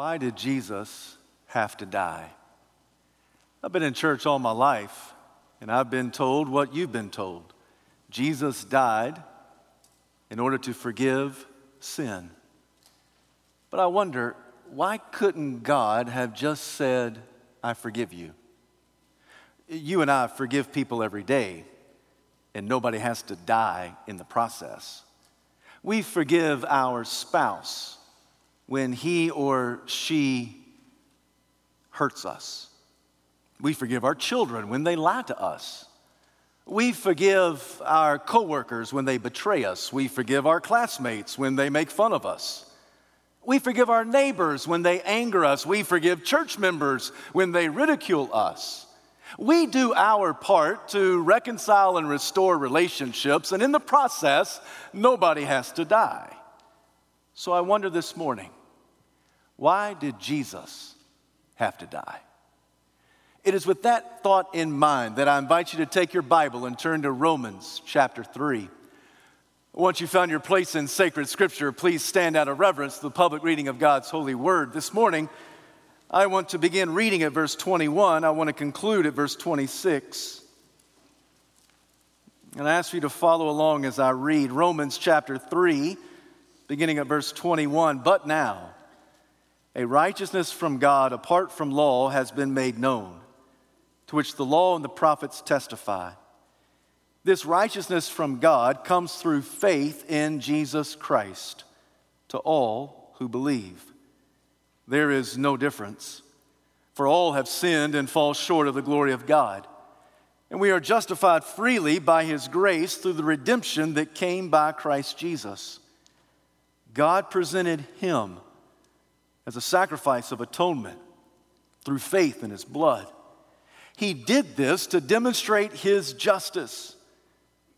Why did Jesus have to die? I've been in church all my life, and I've been told what you've been told. Jesus died in order to forgive sin. But I wonder, why couldn't God have just said, I forgive you? You and I forgive people every day, and nobody has to die in the process. We forgive our spouse when he or she hurts us. We forgive our children when they lie to us. We forgive our coworkers when they betray us. We forgive our classmates when they make fun of us. We forgive our neighbors when they anger us. We forgive church members when they ridicule us. We do our part to reconcile and restore relationships, and in the process, nobody has to die. So I wonder this morning why did Jesus have to die? It is with that thought in mind that I invite you to take your Bible and turn to Romans chapter 3. Once you found your place in sacred scripture, please stand out of reverence to the public reading of God's holy word. This morning, I want to begin reading at verse 21. I want to conclude at verse 26. And I ask you to follow along as I read Romans chapter 3, beginning at verse 21. But now, a righteousness from God apart from law has been made known, to which the law and the prophets testify. This righteousness from God comes through faith in Jesus Christ to all who believe there is no difference. For all have sinned and fall short of the glory of God. And we are justified freely by his grace through the redemption that came by Christ Jesus. God presented him as a sacrifice of atonement through faith in his blood. He did this to demonstrate his justice,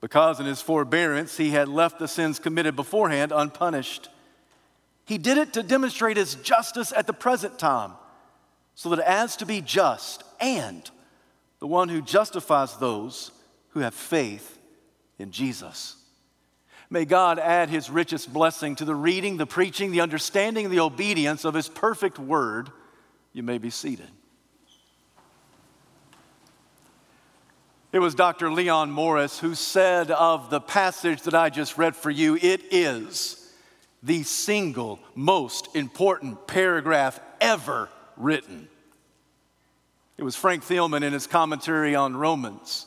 because in his forbearance he had left the sins committed beforehand unpunished. He did it to demonstrate his justice at the present time, so that as to be just and the one who justifies those who have faith in Jesus. May God add his richest blessing to the reading, the preaching, the understanding, and the obedience of his perfect word. You may be seated. It was Dr. Leon Morris who said of the passage that I just read for you, it is the single most important paragraph ever written. It was Frank Thielman in his commentary on Romans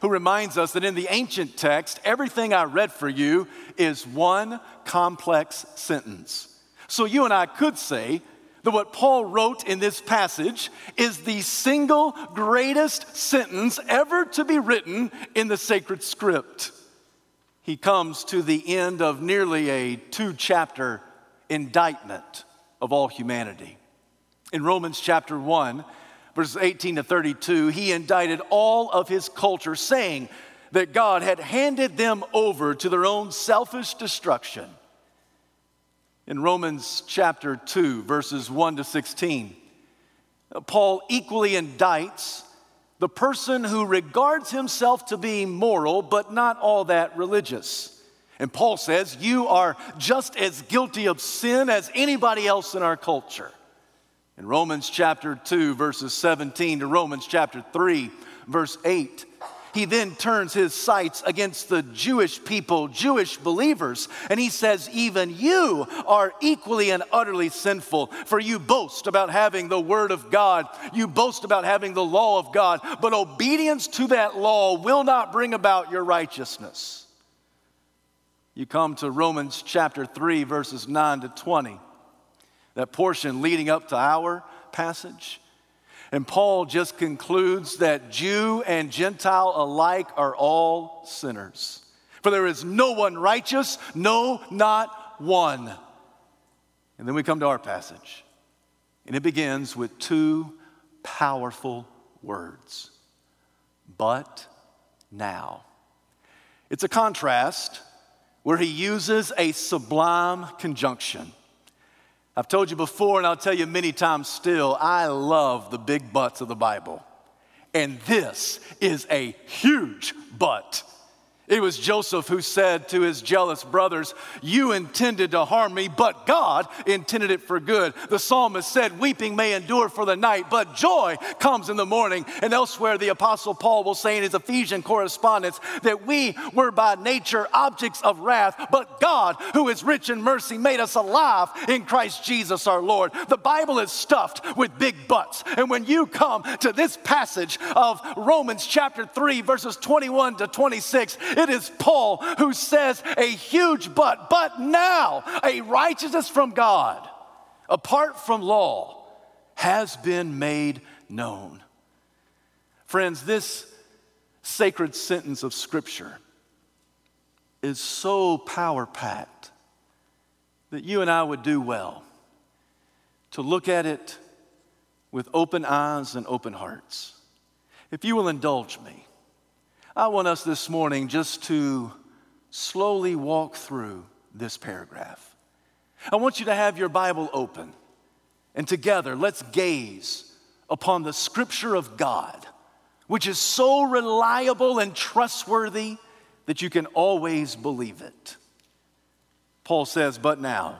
who reminds us that in the ancient text, everything I read for you is one complex sentence. So you and I could say that what Paul wrote in this passage is the single greatest sentence ever to be written in the sacred script he comes to the end of nearly a two chapter indictment of all humanity. In Romans chapter 1, verses 18 to 32, he indicted all of his culture, saying that God had handed them over to their own selfish destruction. In Romans chapter 2, verses 1 to 16, Paul equally indicts the person who regards himself to be moral but not all that religious. And Paul says, You are just as guilty of sin as anybody else in our culture. In Romans chapter 2, verses 17 to Romans chapter 3, verse 8, he then turns his sights against the Jewish people, Jewish believers, and he says, Even you are equally and utterly sinful, for you boast about having the Word of God, you boast about having the law of God, but obedience to that law will not bring about your righteousness. You come to Romans chapter 3, verses 9 to 20, that portion leading up to our passage. And Paul just concludes that Jew and Gentile alike are all sinners. For there is no one righteous, no, not one. And then we come to our passage. And it begins with two powerful words but now. It's a contrast where he uses a sublime conjunction. I've told you before, and I'll tell you many times still, I love the big butts of the Bible. And this is a huge but. It was Joseph who said to his jealous brothers, You intended to harm me, but God intended it for good. The psalmist said, Weeping may endure for the night, but joy comes in the morning. And elsewhere, the apostle Paul will say in his Ephesian correspondence that we were by nature objects of wrath, but God, who is rich in mercy, made us alive in Christ Jesus our Lord. The Bible is stuffed with big butts. And when you come to this passage of Romans chapter 3, verses 21 to 26, it is Paul who says a huge but, but now a righteousness from God, apart from law, has been made known. Friends, this sacred sentence of Scripture is so power packed that you and I would do well to look at it with open eyes and open hearts. If you will indulge me, I want us this morning just to slowly walk through this paragraph. I want you to have your Bible open, and together let's gaze upon the scripture of God, which is so reliable and trustworthy that you can always believe it. Paul says, But now,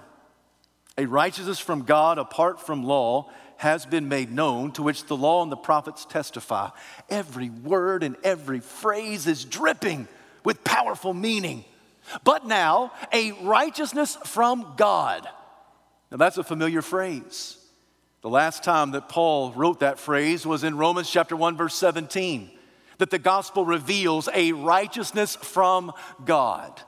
a righteousness from God apart from law has been made known, to which the law and the prophets testify. Every word and every phrase is dripping with powerful meaning. But now, a righteousness from God. Now, that's a familiar phrase. The last time that Paul wrote that phrase was in Romans chapter 1, verse 17, that the gospel reveals a righteousness from God.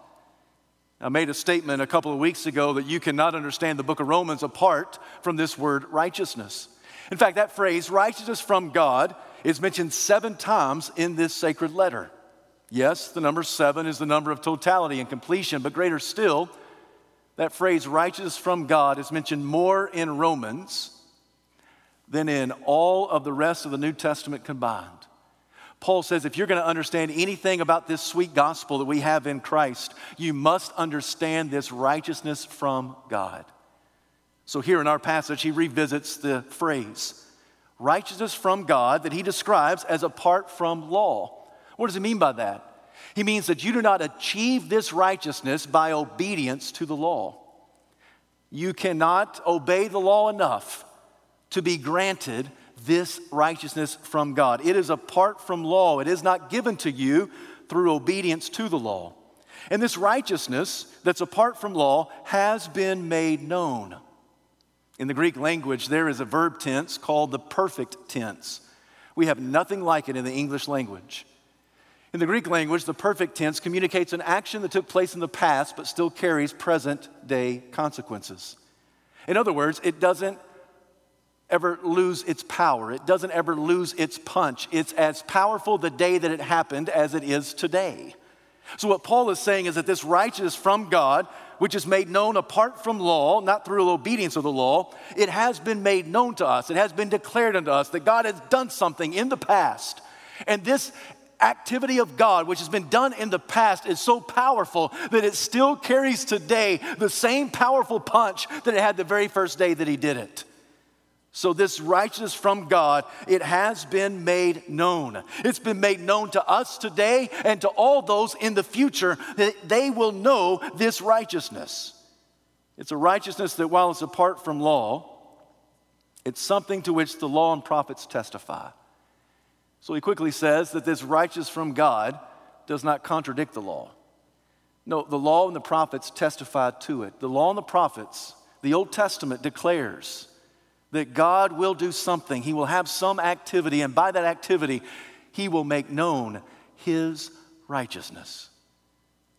I made a statement a couple of weeks ago that you cannot understand the book of Romans apart from this word righteousness. In fact, that phrase, righteousness from God, is mentioned seven times in this sacred letter. Yes, the number seven is the number of totality and completion, but greater still, that phrase, righteousness from God, is mentioned more in Romans than in all of the rest of the New Testament combined. Paul says if you're going to understand anything about this sweet gospel that we have in Christ, you must understand this righteousness from God. So, here in our passage, he revisits the phrase righteousness from God that he describes as apart from law. What does he mean by that? He means that you do not achieve this righteousness by obedience to the law. You cannot obey the law enough to be granted this righteousness from God. It is apart from law, it is not given to you through obedience to the law. And this righteousness that's apart from law has been made known. In the Greek language, there is a verb tense called the perfect tense. We have nothing like it in the English language. In the Greek language, the perfect tense communicates an action that took place in the past but still carries present day consequences. In other words, it doesn't ever lose its power. It doesn't ever lose its punch. It's as powerful the day that it happened as it is today. So, what Paul is saying is that this righteousness from God, which is made known apart from law, not through obedience of the law, it has been made known to us. It has been declared unto us that God has done something in the past. And this activity of God, which has been done in the past, is so powerful that it still carries today the same powerful punch that it had the very first day that He did it. So, this righteousness from God, it has been made known. It's been made known to us today and to all those in the future that they will know this righteousness. It's a righteousness that, while it's apart from law, it's something to which the law and prophets testify. So, he quickly says that this righteousness from God does not contradict the law. No, the law and the prophets testify to it. The law and the prophets, the Old Testament declares that God will do something. He will have some activity, and by that activity, He will make known His righteousness.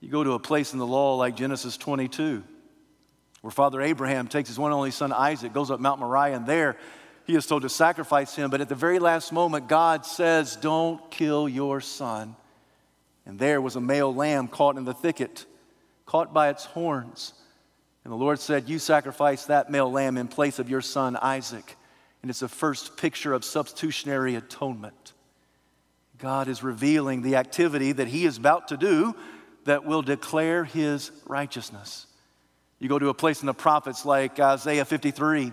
You go to a place in the law like Genesis 22, where Father Abraham takes his one and only son Isaac, goes up Mount Moriah, and there he is told to sacrifice him. But at the very last moment, God says, Don't kill your son. And there was a male lamb caught in the thicket, caught by its horns. And the Lord said, You sacrifice that male lamb in place of your son Isaac. And it's a first picture of substitutionary atonement. God is revealing the activity that He is about to do that will declare His righteousness. You go to a place in the prophets like Isaiah 53,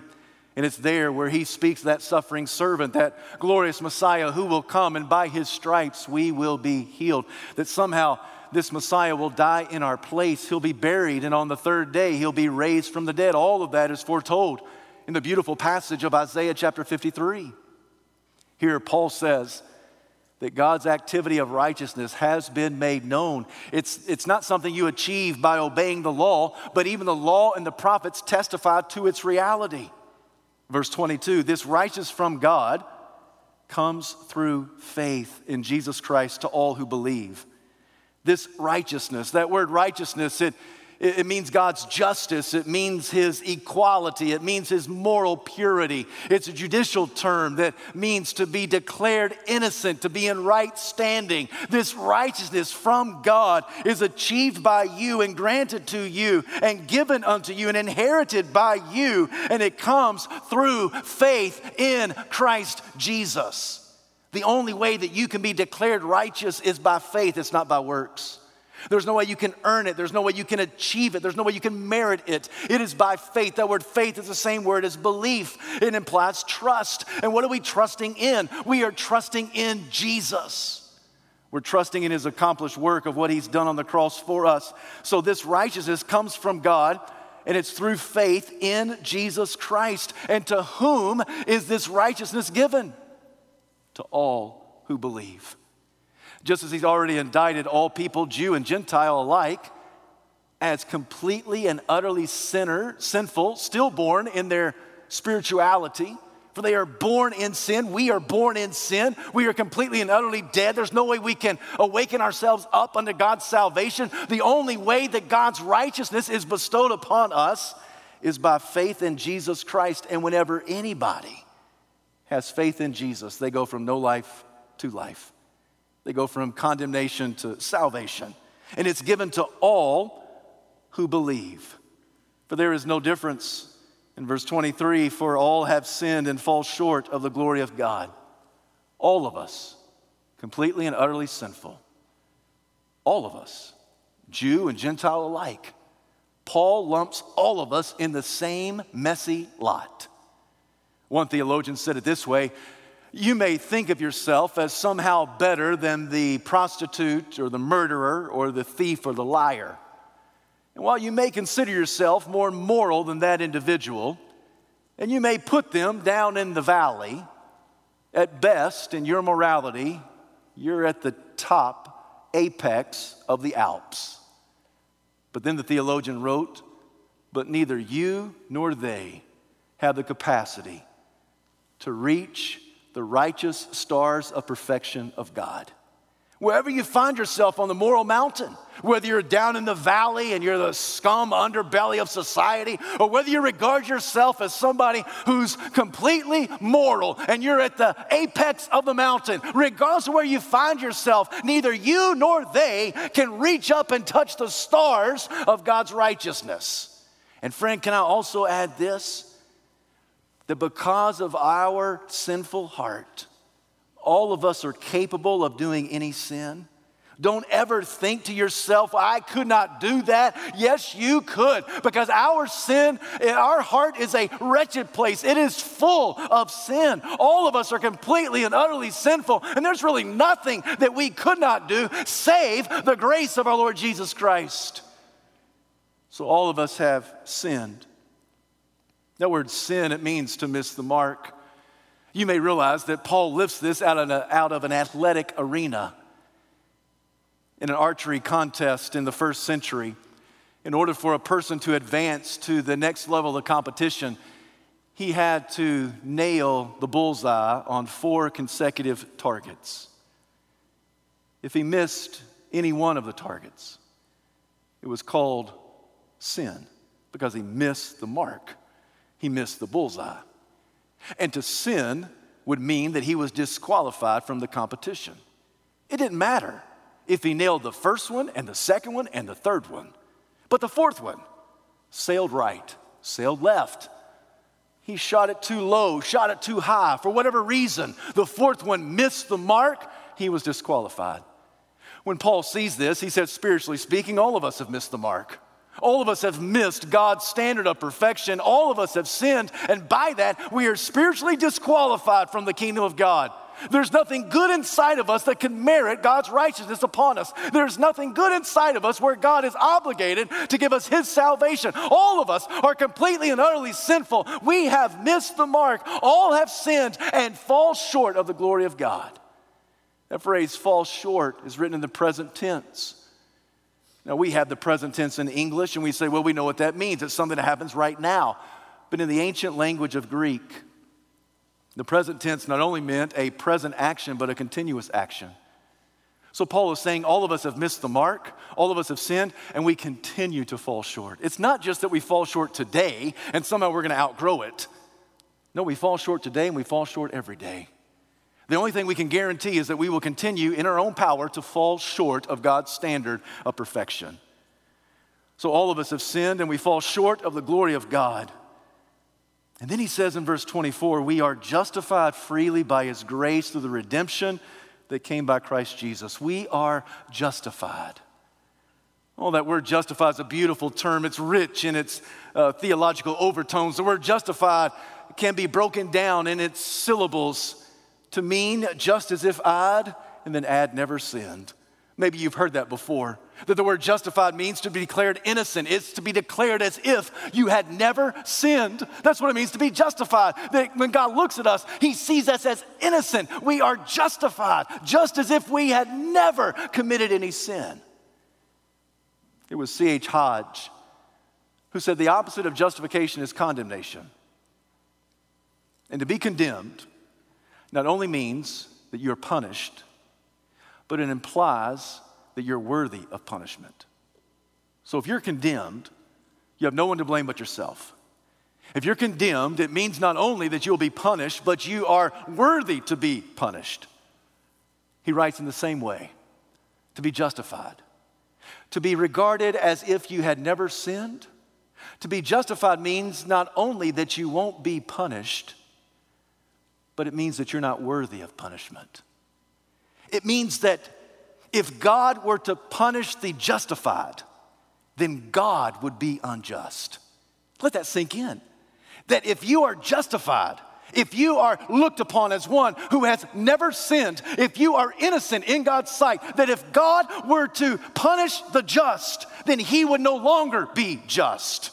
and it's there where He speaks that suffering servant, that glorious Messiah who will come, and by His stripes we will be healed. That somehow this Messiah will die in our place. He'll be buried, and on the third day, he'll be raised from the dead. All of that is foretold in the beautiful passage of Isaiah chapter 53. Here, Paul says that God's activity of righteousness has been made known. It's, it's not something you achieve by obeying the law, but even the law and the prophets testify to its reality. Verse 22 this righteous from God comes through faith in Jesus Christ to all who believe. This righteousness, that word righteousness, it, it means God's justice. It means His equality. It means His moral purity. It's a judicial term that means to be declared innocent, to be in right standing. This righteousness from God is achieved by you and granted to you and given unto you and inherited by you. And it comes through faith in Christ Jesus. The only way that you can be declared righteous is by faith, it's not by works. There's no way you can earn it. There's no way you can achieve it. There's no way you can merit it. It is by faith. That word faith is the same word as belief. It implies trust. And what are we trusting in? We are trusting in Jesus. We're trusting in his accomplished work of what he's done on the cross for us. So this righteousness comes from God. And it's through faith in Jesus Christ. And to whom is this righteousness given? To all who believe just as he's already indicted all people, Jew and Gentile alike, as completely and utterly sinner, sinful, stillborn in their spirituality. For they are born in sin. We are born in sin. We are completely and utterly dead. There's no way we can awaken ourselves up unto God's salvation. The only way that God's righteousness is bestowed upon us is by faith in Jesus Christ. And whenever anybody has faith in Jesus, they go from no life to life. They go from condemnation to salvation. And it's given to all who believe. For there is no difference. In verse 23, for all have sinned and fall short of the glory of God. All of us, completely and utterly sinful. All of us, Jew and Gentile alike. Paul lumps all of us in the same messy lot. One theologian said it this way you may think of yourself as somehow better than the prostitute or the murderer or the thief or the liar. And while you may consider yourself more moral than that individual, and you may put them down in the valley, at best, in your morality, you're at the top apex of the Alps. But then the theologian wrote, But neither you nor they have the capacity to reach the righteous stars of perfection of God. Wherever you find yourself on the moral mountain, whether you're down in the valley and you're the scum underbelly of society, or whether you regard yourself as somebody who's completely moral and you're at the apex of the mountain, regardless of where you find yourself, neither you nor they can reach up and touch the stars of God's righteousness. And friend, can I also add this? That because of our sinful heart, all of us are capable of doing any sin. Don't ever think to yourself, I could not do that. Yes, you could, because our sin, our heart is a wretched place. It is full of sin. All of us are completely and utterly sinful, and there's really nothing that we could not do save the grace of our Lord Jesus Christ. So all of us have sinned. That word sin, it means to miss the mark. You may realize that Paul lifts this out of, out of an athletic arena in an archery contest in the first century. In order for a person to advance to the next level of competition, he had to nail the bullseye on four consecutive targets. If he missed any one of the targets, it was called sin because he missed the mark he missed the bullseye. And to sin would mean that he was disqualified from the competition. It didn't matter if he nailed the first one and the second one and the third one. But the fourth one sailed right, sailed left. He shot it too low, shot it too high. For whatever reason, the fourth one missed the mark, he was disqualified. When Paul sees this, he says, spiritually speaking, all of us have missed the mark. All of us have missed God's standard of perfection. All of us have sinned, and by that, we are spiritually disqualified from the kingdom of God. There's nothing good inside of us that can merit God's righteousness upon us. There's nothing good inside of us where God is obligated to give us His salvation. All of us are completely and utterly sinful. We have missed the mark. All have sinned and fall short of the glory of God. That phrase, fall short, is written in the present tense. Now, we have the present tense in English, and we say, well, we know what that means. It's something that happens right now. But in the ancient language of Greek, the present tense not only meant a present action, but a continuous action. So Paul is saying all of us have missed the mark, all of us have sinned, and we continue to fall short. It's not just that we fall short today and somehow we're going to outgrow it. No, we fall short today and we fall short every day. The only thing we can guarantee is that we will continue in our own power to fall short of God's standard of perfection. So all of us have sinned and we fall short of the glory of God. And then he says in verse 24, we are justified freely by his grace through the redemption that came by Christ Jesus. We are justified. Oh, that word justified is a beautiful term. It's rich in its uh, theological overtones. The word justified can be broken down in its syllables to mean just as if I'd, and then I'd never sinned. Maybe you've heard that before. That the word justified means to be declared innocent. It's to be declared as if you had never sinned. That's what it means to be justified. That when God looks at us, He sees us as innocent. We are justified, just as if we had never committed any sin. It was C.H. Hodge who said the opposite of justification is condemnation. And to be condemned not only means that you're punished, but it implies that you're worthy of punishment. So if you're condemned, you have no one to blame but yourself. If you're condemned, it means not only that you'll be punished, but you are worthy to be punished. He writes in the same way to be justified, to be regarded as if you had never sinned. To be justified means not only that you won't be punished, but it means that you're not worthy of punishment. It means that if God were to punish the justified, then God would be unjust. Let that sink in. That if you are justified, if you are looked upon as one who has never sinned, if you are innocent in God's sight, that if God were to punish the just, then he would no longer be just.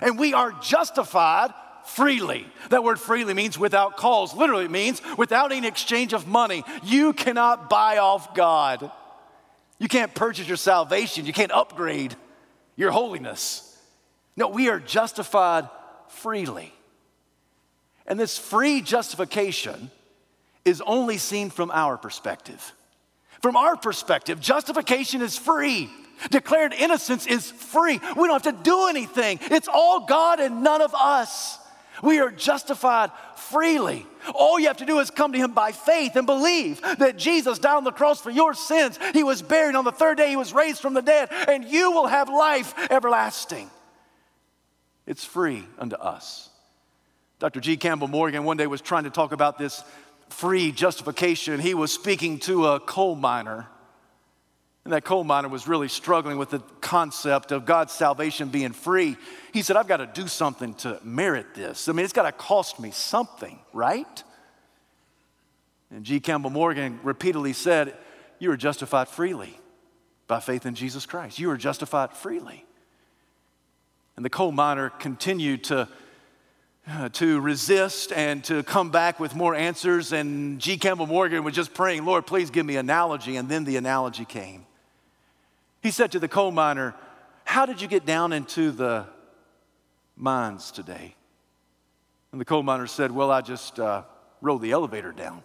And we are justified freely. That word freely means without cause. Literally, it means without any exchange of money. You cannot buy off God. You can't purchase your salvation. You can't upgrade your holiness. No, we are justified freely. And this free justification is only seen from our perspective. From our perspective, justification is free. Declared innocence is free. We don't have to do anything. It's all God and none of us. We are justified freely. All you have to do is come to Him by faith and believe that Jesus died on the cross for your sins. He was buried. On the third day, He was raised from the dead, and you will have life everlasting. It's free unto us. Dr. G. Campbell Morgan one day was trying to talk about this free justification. He was speaking to a coal miner and that coal miner was really struggling with the concept of God's salvation being free. He said, I've got to do something to merit this. I mean, it's got to cost me something, right? And G. Campbell Morgan repeatedly said, You are justified freely by faith in Jesus Christ. You are justified freely. And the coal miner continued to, uh, to resist and to come back with more answers. And G. Campbell Morgan was just praying, Lord, please give me analogy. And then the analogy came. He said to the coal miner, How did you get down into the mines today? And the coal miner said, Well, I just uh, rode the elevator down.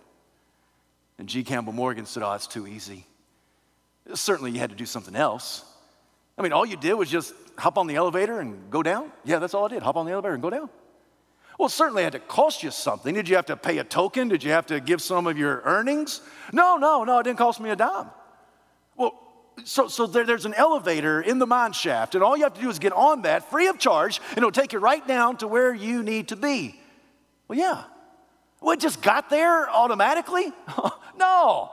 And G. Campbell Morgan said, Oh, it's too easy. Certainly, you had to do something else. I mean, all you did was just hop on the elevator and go down? Yeah, that's all I did. Hop on the elevator and go down. Well, it certainly had to cost you something. Did you have to pay a token? Did you have to give some of your earnings? No, no, no, it didn't cost me a dime. So, so there, there's an elevator in the mine shaft, and all you have to do is get on that free of charge, and it'll take you right down to where you need to be. Well, yeah. Well, it just got there automatically? no,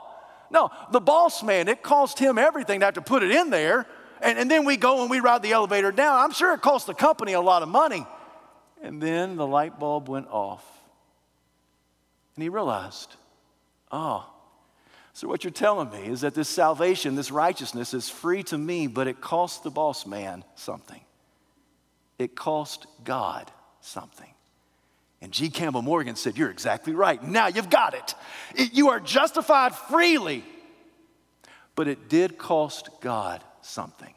no. The boss man, it cost him everything to have to put it in there, and, and then we go and we ride the elevator down. I'm sure it cost the company a lot of money. And then the light bulb went off, and he realized Oh, so what you're telling me is that this salvation, this righteousness is free to me, but it cost the boss man something. It cost God something. And G. Campbell Morgan said, You're exactly right. Now you've got it. it. You are justified freely. But it did cost God something.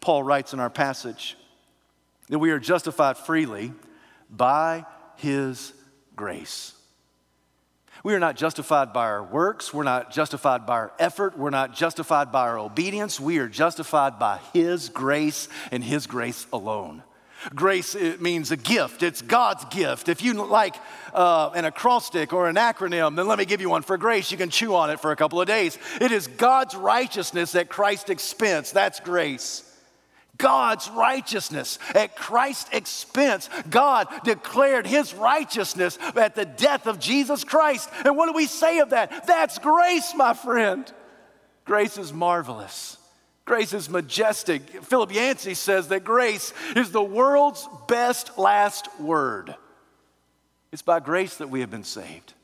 Paul writes in our passage that we are justified freely by his grace. We are not justified by our works. We're not justified by our effort. We're not justified by our obedience. We are justified by His grace and His grace alone. Grace it means a gift. It's God's gift. If you like uh, an acrostic or an acronym, then let me give you one for grace. You can chew on it for a couple of days. It is God's righteousness at Christ's expense. That's grace. God's righteousness at Christ's expense. God declared his righteousness at the death of Jesus Christ. And what do we say of that? That's grace, my friend. Grace is marvelous. Grace is majestic. Philip Yancey says that grace is the world's best last word. It's by grace that we have been saved.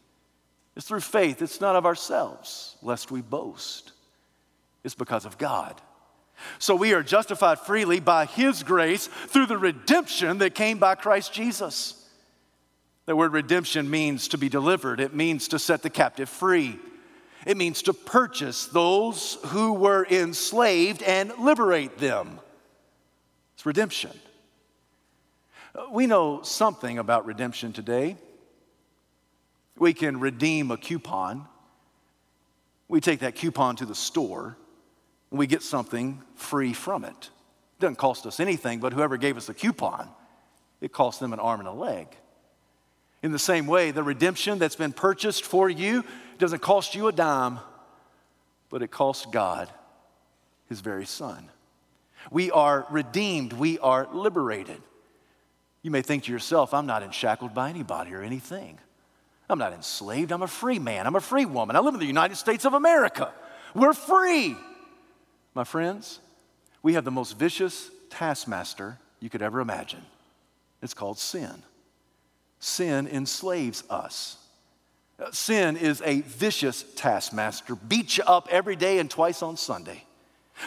It's through faith. It's not of ourselves, lest we boast. It's because of God. So we are justified freely by His grace through the redemption that came by Christ Jesus. The word redemption means to be delivered, it means to set the captive free. It means to purchase those who were enslaved and liberate them. It's redemption. We know something about redemption today. We can redeem a coupon. We take that coupon to the store we get something free from it. It doesn't cost us anything, but whoever gave us the coupon, it cost them an arm and a leg. In the same way, the redemption that's been purchased for you doesn't cost you a dime, but it costs God his very son. We are redeemed, we are liberated. You may think to yourself, I'm not enshackled by anybody or anything. I'm not enslaved. I'm a free man. I'm a free woman. I live in the United States of America. We're free. My friends, we have the most vicious taskmaster you could ever imagine. It's called sin. Sin enslaves us. Uh, sin is a vicious taskmaster, beats you up every day and twice on Sunday.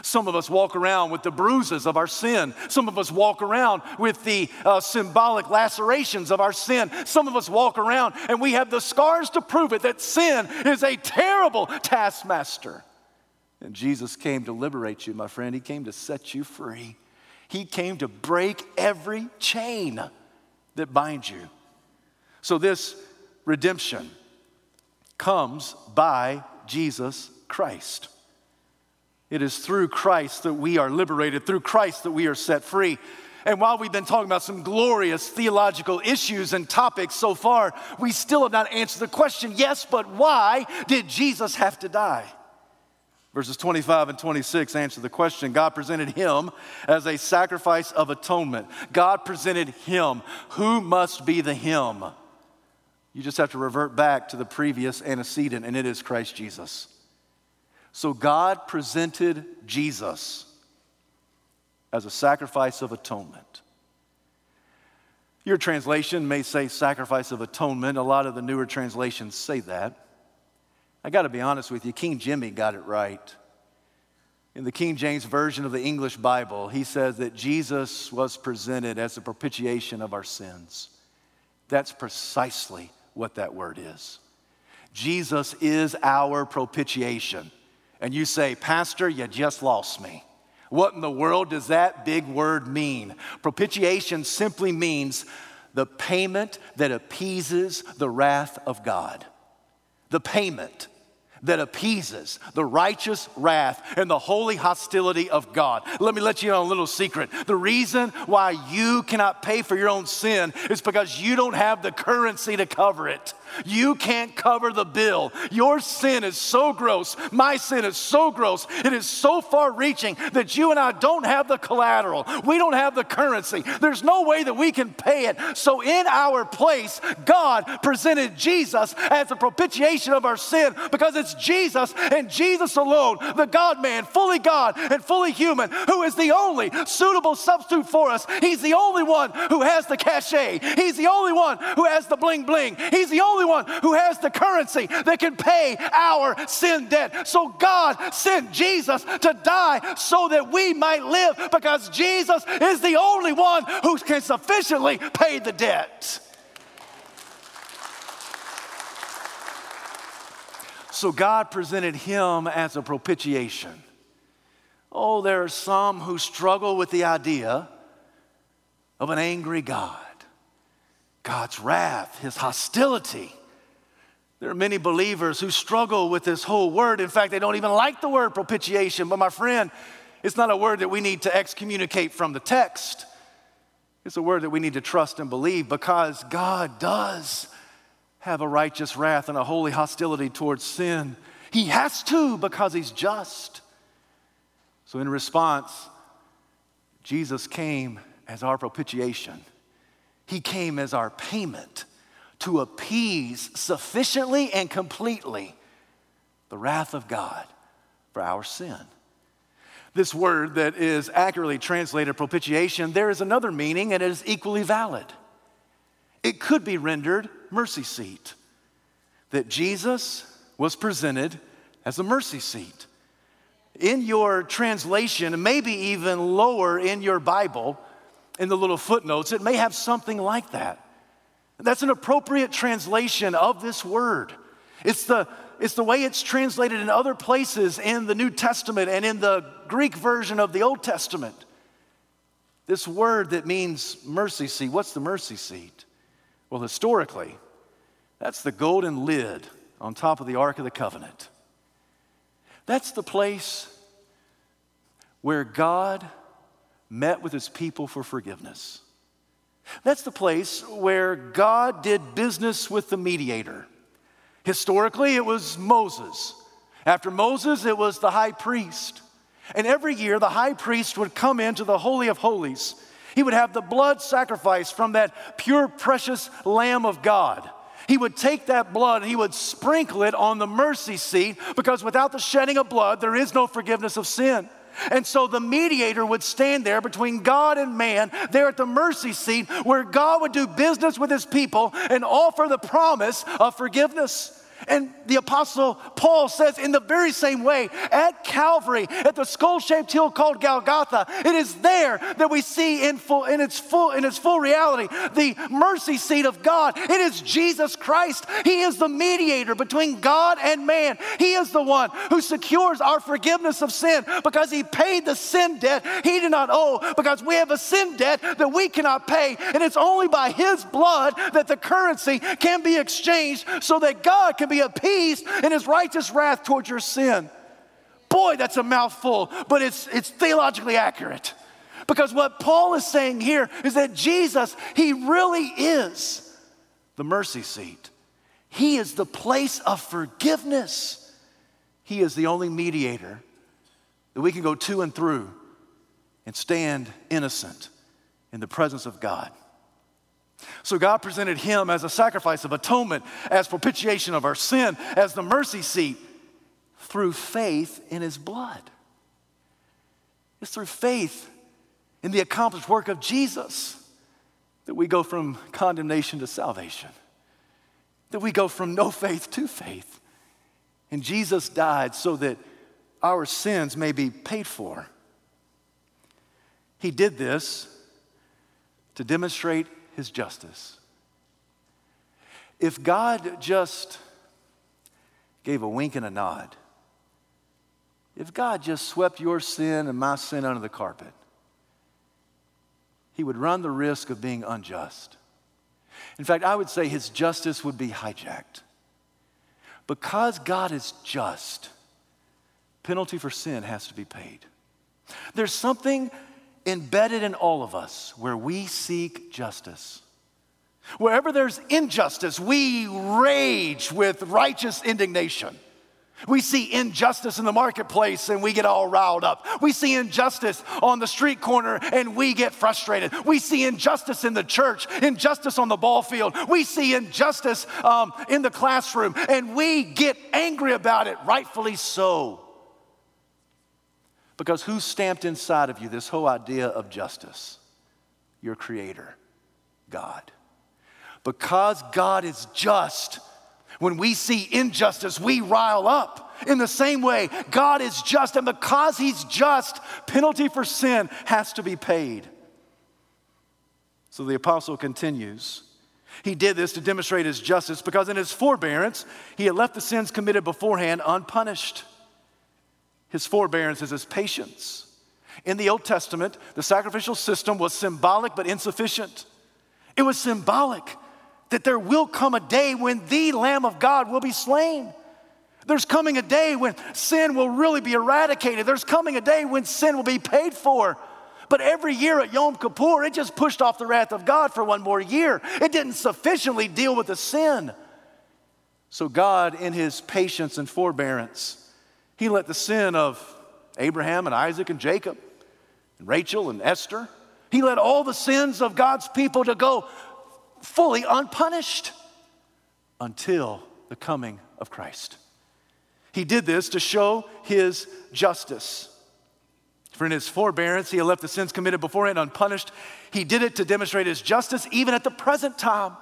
Some of us walk around with the bruises of our sin. Some of us walk around with the uh, symbolic lacerations of our sin. Some of us walk around and we have the scars to prove it that sin is a terrible taskmaster. And Jesus came to liberate you, my friend. He came to set you free. He came to break every chain that binds you. So, this redemption comes by Jesus Christ. It is through Christ that we are liberated, through Christ that we are set free. And while we've been talking about some glorious theological issues and topics so far, we still have not answered the question yes, but why did Jesus have to die? Verses 25 and 26 answer the question. God presented him as a sacrifice of atonement. God presented him. Who must be the him? You just have to revert back to the previous antecedent, and it is Christ Jesus. So God presented Jesus as a sacrifice of atonement. Your translation may say sacrifice of atonement. A lot of the newer translations say that. I got to be honest with you, King Jimmy got it right. In the King James Version of the English Bible, he says that Jesus was presented as a propitiation of our sins. That's precisely what that word is. Jesus is our propitiation. And you say, Pastor, you just lost me. What in the world does that big word mean? Propitiation simply means the payment that appeases the wrath of God. The payment that appeases the righteous wrath and the holy hostility of God. Let me let you know a little secret. The reason why you cannot pay for your own sin is because you don't have the currency to cover it. You can't cover the bill. Your sin is so gross. My sin is so gross. It is so far reaching that you and I don't have the collateral. We don't have the currency. There's no way that we can pay it. So, in our place, God presented Jesus as a propitiation of our sin because it's Jesus and Jesus alone, the God man, fully God and fully human, who is the only suitable substitute for us. He's the only one who has the cachet. He's the only one who has the bling bling. He's the only one who has the currency that can pay our sin debt. So God sent Jesus to die so that we might live because Jesus is the only one who can sufficiently pay the debt. So God presented him as a propitiation. Oh, there are some who struggle with the idea of an angry God, God's wrath, his hostility. There are many believers who struggle with this whole word. In fact, they don't even like the word propitiation. But my friend, it's not a word that we need to excommunicate from the text. It's a word that we need to trust and believe because God does have a righteous wrath and a holy hostility towards sin. He has to because he's just. So, in response, Jesus came as our propitiation, he came as our payment to appease sufficiently and completely the wrath of God for our sin. This word that is accurately translated propitiation, there is another meaning and it is equally valid. It could be rendered mercy seat. That Jesus was presented as a mercy seat. In your translation, maybe even lower in your Bible, in the little footnotes, it may have something like that. That's an appropriate translation of this word. It's the, it's the way it's translated in other places in the New Testament and in the Greek version of the Old Testament. This word that means mercy seat, what's the mercy seat? Well, historically, that's the golden lid on top of the Ark of the Covenant. That's the place where God met with his people for forgiveness. That's the place where God did business with the mediator. Historically, it was Moses. After Moses, it was the high priest. And every year, the high priest would come into the Holy of Holies. He would have the blood sacrifice from that pure, precious Lamb of God. He would take that blood and he would sprinkle it on the mercy seat because without the shedding of blood, there is no forgiveness of sin. And so the mediator would stand there between God and man, there at the mercy seat, where God would do business with his people and offer the promise of forgiveness. And the apostle Paul says, in the very same way, at Calvary, at the skull-shaped hill called Golgotha, it is there that we see in full, in its full, in its full reality, the mercy seat of God. It is Jesus Christ. He is the mediator between God and man. He is the one who secures our forgiveness of sin because he paid the sin debt he did not owe because we have a sin debt that we cannot pay. And it's only by his blood that the currency can be exchanged so that God can be appeased in his righteous wrath towards your sin. Boy, that's a mouthful, but it's, it's theologically accurate. Because what Paul is saying here is that Jesus, he really is the mercy seat. He is the place of forgiveness. He is the only mediator that we can go to and through and stand innocent in the presence of God. So God presented him as a sacrifice of atonement, as propitiation of our sin, as the mercy seat through faith in his blood. It's through faith in the accomplished work of Jesus that we go from condemnation to salvation, that we go from no faith to faith. And Jesus died so that our sins may be paid for. He did this to demonstrate his justice. If God just gave a wink and a nod, if God just swept your sin and my sin under the carpet, he would run the risk of being unjust. In fact, I would say his justice would be hijacked. Because God is just, penalty for sin has to be paid. There's something embedded in all of us where we seek justice. Wherever there's injustice, we rage with righteous indignation. We see injustice in the marketplace and we get all riled up. We see injustice on the street corner and we get frustrated. We see injustice in the church, injustice on the ball field. We see injustice um, in the classroom and we get angry about it, rightfully so. Because who's stamped inside of you this whole idea of justice? Your Creator, God. Because God is just, when we see injustice, we rile up. In the same way, God is just, and because He's just, penalty for sin has to be paid. So the apostle continues. He did this to demonstrate his justice because in his forbearance, he had left the sins committed beforehand unpunished. His forbearance is his patience. In the Old Testament, the sacrificial system was symbolic but insufficient. It was symbolic that there will come a day when the Lamb of God will be slain. There's coming a day when sin will really be eradicated. There's coming a day when sin will be paid for. But every year at Yom Kippur, it just pushed off the wrath of God for one more year. It didn't sufficiently deal with the sin. So, God, in His patience and forbearance, He let the sin of Abraham and Isaac and Jacob and Rachel and Esther, He let all the sins of God's people to go fully unpunished until the coming of Christ. He did this to show his justice. For in his forbearance, he had left the sins committed beforehand unpunished. He did it to demonstrate his justice even at the present time.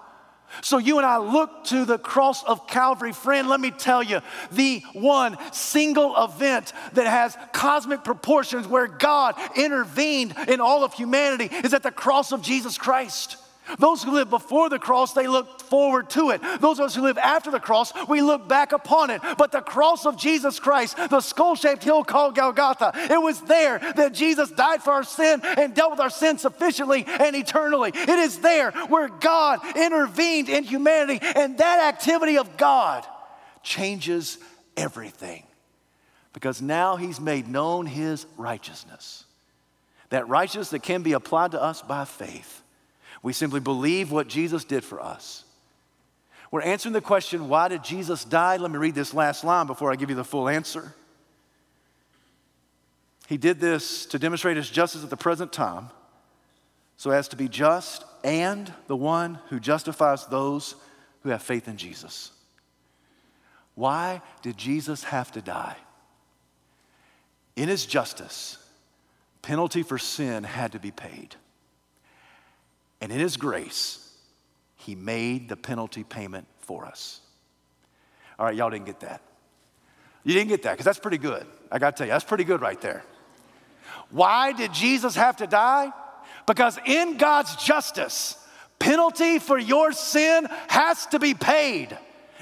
So you and I look to the cross of Calvary. Friend, let me tell you, the one single event that has cosmic proportions where God intervened in all of humanity is at the cross of Jesus Christ. Those who live before the cross, they look forward to it. Those of us who live after the cross, we look back upon it. But the cross of Jesus Christ, the skull shaped hill called Golgotha, it was there that Jesus died for our sin and dealt with our sin sufficiently and eternally. It is there where God intervened in humanity, and that activity of God changes everything because now He's made known His righteousness. That righteousness that can be applied to us by faith. We simply believe what Jesus did for us. We're answering the question, why did Jesus die? Let me read this last line before I give you the full answer. He did this to demonstrate his justice at the present time, so as to be just and the one who justifies those who have faith in Jesus. Why did Jesus have to die? In his justice, penalty for sin had to be paid. And in His grace, He made the penalty payment for us. All right, y'all didn't get that. You didn't get that because that's pretty good. I got to tell you, that's pretty good right there. Why did Jesus have to die? Because in God's justice, penalty for your sin has to be paid.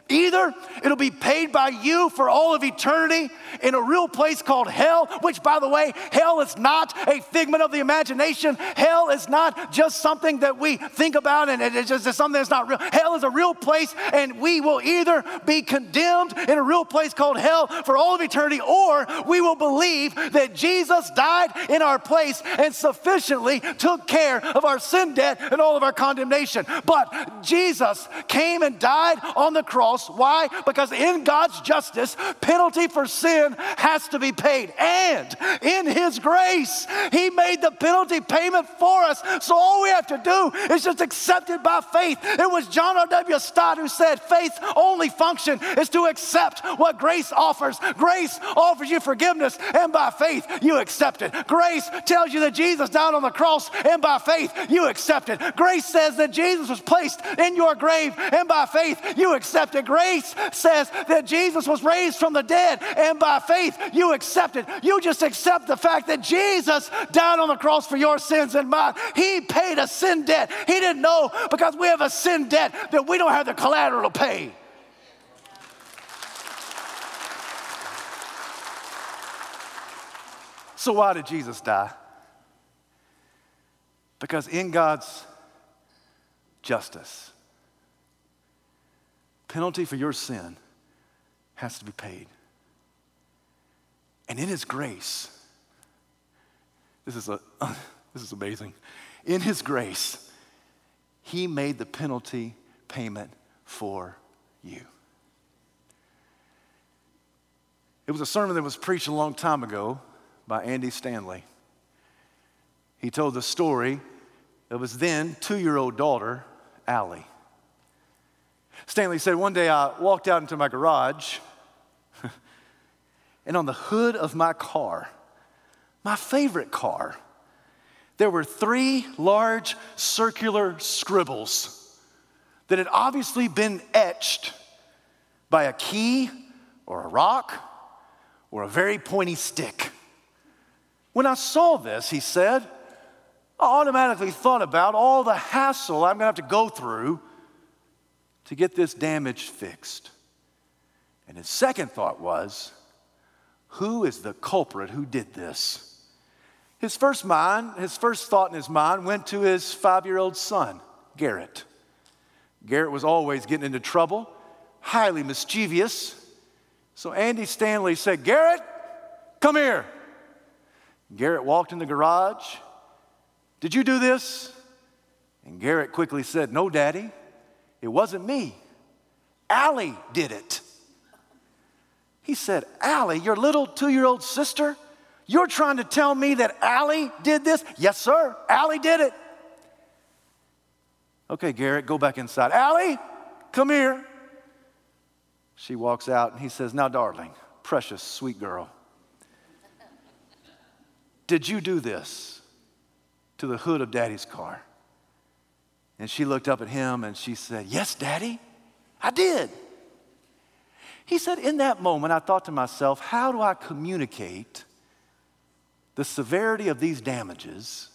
Either it'll be paid by you for all of eternity in a real place called hell, which, by the way, hell is not a figment of the imagination. Hell is not just something that we think about and it's just something that's not real. Hell is a real place, and we will either be condemned in a real place called hell for all of eternity, or we will believe that Jesus died in our place and sufficiently took care of our sin debt and all of our condemnation. But Jesus came and died on the cross why? Because in God's justice, penalty for sin has to be paid. And in His grace, He made the penalty payment for us. So all we have to do is just accept it by faith. It was John R.W. Stott who said, faith's only function is to accept what grace offers. Grace offers you forgiveness, and by faith, you accept it. Grace tells you that Jesus died on the cross, and by faith, you accept it. Grace says that Jesus was placed in your grave, and by faith, you accept it grace says that Jesus was raised from the dead, and by faith you accept it. You just accept the fact that Jesus died on the cross for your sins and mine. He paid a sin debt. He didn't know because we have a sin debt that we don't have the collateral to pay. So, why did Jesus die? Because in God's justice, penalty for your sin has to be paid. And in His grace, this is, a, this is amazing. In His grace, He made the penalty payment for you. It was a sermon that was preached a long time ago by Andy Stanley. He told the story of his then two year old daughter, Allie. Stanley said, One day I walked out into my garage, and on the hood of my car, my favorite car, there were three large circular scribbles that had obviously been etched by a key or a rock or a very pointy stick. When I saw this, he said, I automatically thought about all the hassle I'm gonna have to go through to get this damage fixed. And his second thought was, who is the culprit who did this? His first mind, his first thought in his mind went to his five year old son, Garrett. Garrett was always getting into trouble, highly mischievous. So Andy Stanley said, Garrett, come here. Garrett walked in the garage. Did you do this? And Garrett quickly said, No, Daddy, it wasn't me. Allie did it. He said, Allie, your little two year old sister? You're trying to tell me that Allie did this? Yes, sir. Allie did it. Okay, Garrett, go back inside. Allie, come here. She walks out and he says, Now, darling, precious, sweet girl, did you do this to the hood of daddy's car? And she looked up at him and she said, Yes, daddy, I did. He said, In that moment, I thought to myself, How do I communicate the severity of these damages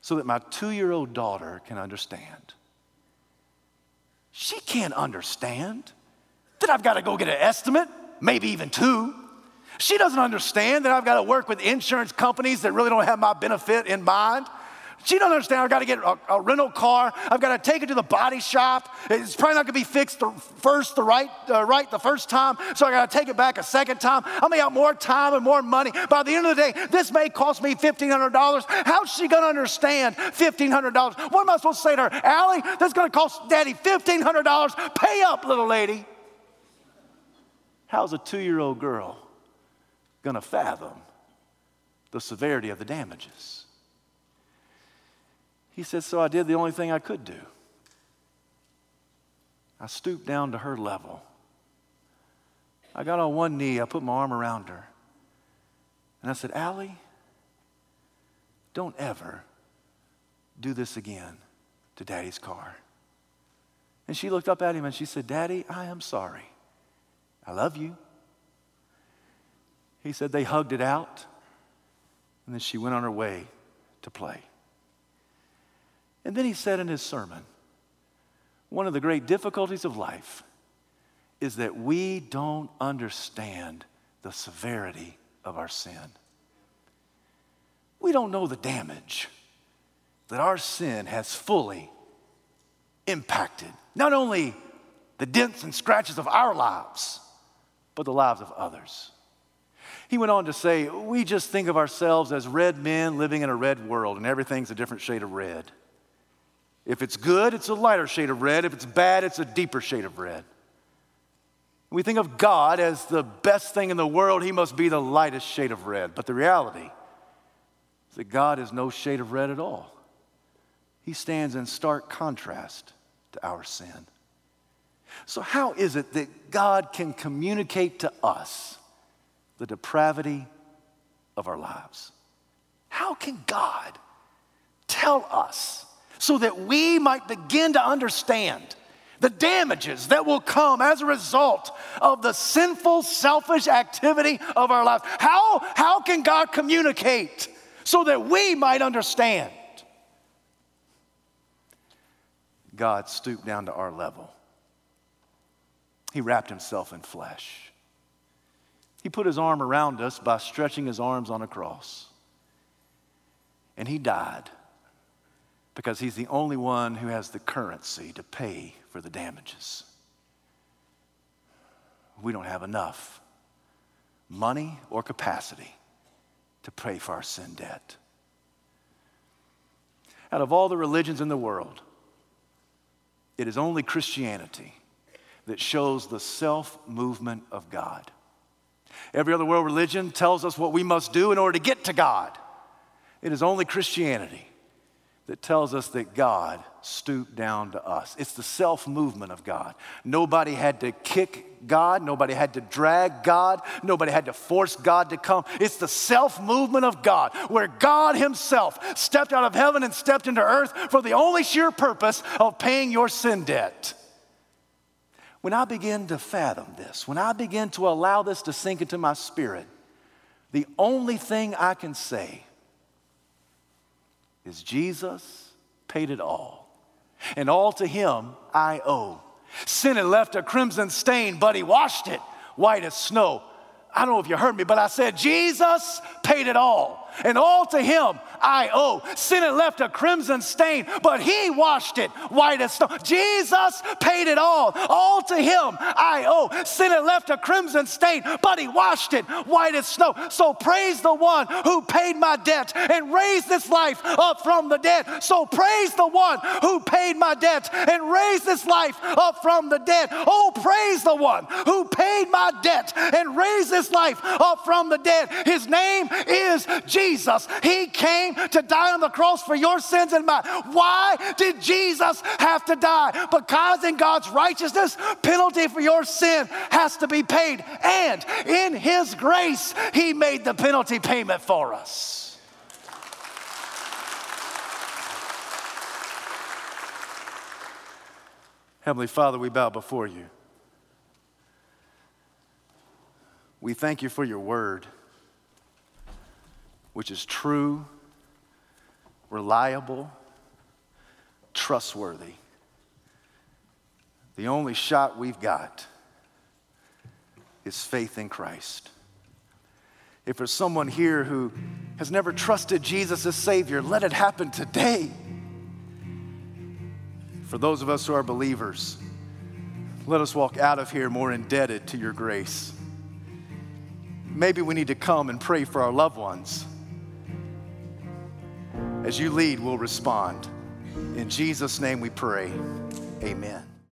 so that my two year old daughter can understand. She can't understand that I've got to go get an estimate, maybe even two. She doesn't understand that I've got to work with insurance companies that really don't have my benefit in mind. She doesn't understand. I've got to get a, a, rental car. I've got to take it to the body shop. It's probably not going to be fixed the first, the right, uh, right the first time. So I got to take it back a second time. I'm going to have more time and more money. By the end of the day, this may cost me $1,500. How's she going to understand $1,500? What am I supposed to say to her? Allie, that's going to cost daddy $1,500. Pay up, little lady. How's a two year old girl going to fathom the severity of the damages? He said, So I did the only thing I could do. I stooped down to her level. I got on one knee, I put my arm around her, and I said, Allie, don't ever do this again to daddy's car. And she looked up at him and she said, Daddy, I am sorry. I love you. He said they hugged it out, and then she went on her way to play. And then he said in his sermon, one of the great difficulties of life is that we don't understand the severity of our sin. We don't know the damage that our sin has fully impacted not only the dents and scratches of our lives, but the lives of others. He went on to say, We just think of ourselves as red men living in a red world, and everything's a different shade of red. If it's good, it's a lighter shade of red. If it's bad, it's a deeper shade of red. We think of God as the best thing in the world, He must be the lightest shade of red. But the reality is that God is no shade of red at all. He stands in stark contrast to our sin. So, how is it that God can communicate to us the depravity of our lives? How can God tell us? So that we might begin to understand the damages that will come as a result of the sinful, selfish activity of our lives. How, how can God communicate so that we might understand? God stooped down to our level. He wrapped himself in flesh. He put his arm around us by stretching his arms on a cross. And he died because he's the only one who has the currency to pay for the damages. We don't have enough money or capacity to pay for our sin debt. Out of all the religions in the world, it is only Christianity that shows the self movement of God. Every other world religion tells us what we must do in order to get to God. It is only Christianity that tells us that God stooped down to us. It's the self movement of God. Nobody had to kick God, nobody had to drag God, nobody had to force God to come. It's the self movement of God, where God Himself stepped out of heaven and stepped into earth for the only sheer purpose of paying your sin debt. When I begin to fathom this, when I begin to allow this to sink into my spirit, the only thing I can say is Jesus paid it all. And all to him I owe. Sin had left a crimson stain, but he washed it white as snow. I don't know if you heard me, but I said, Jesus paid it all and all to him I owe. Sin had left a crimson stain, but he washed it white as snow. Jesus paid it all. All to him I owe. Sin had left a crimson stain, but he washed it white as snow. So praise the one who paid my debt and raised this life up from the dead. So praise the one who paid my debt and raised this life up from the dead. Oh, praise the one who paid my debt and raised this life up from the dead. His name is Jesus. He He came to die on the cross for your sins and mine. Why did Jesus have to die? Because in God's righteousness, penalty for your sin has to be paid. And in His grace, He made the penalty payment for us. Heavenly Father, we bow before you. We thank you for your word which is true, reliable, trustworthy. The only shot we've got is faith in Christ. If there's someone here who has never trusted Jesus as Savior, let it happen today. For those of us who are believers, let us walk out of here more indebted to your grace. Maybe we need to come and pray for our loved ones as you lead, we'll respond. In Jesus' name we pray. Amen.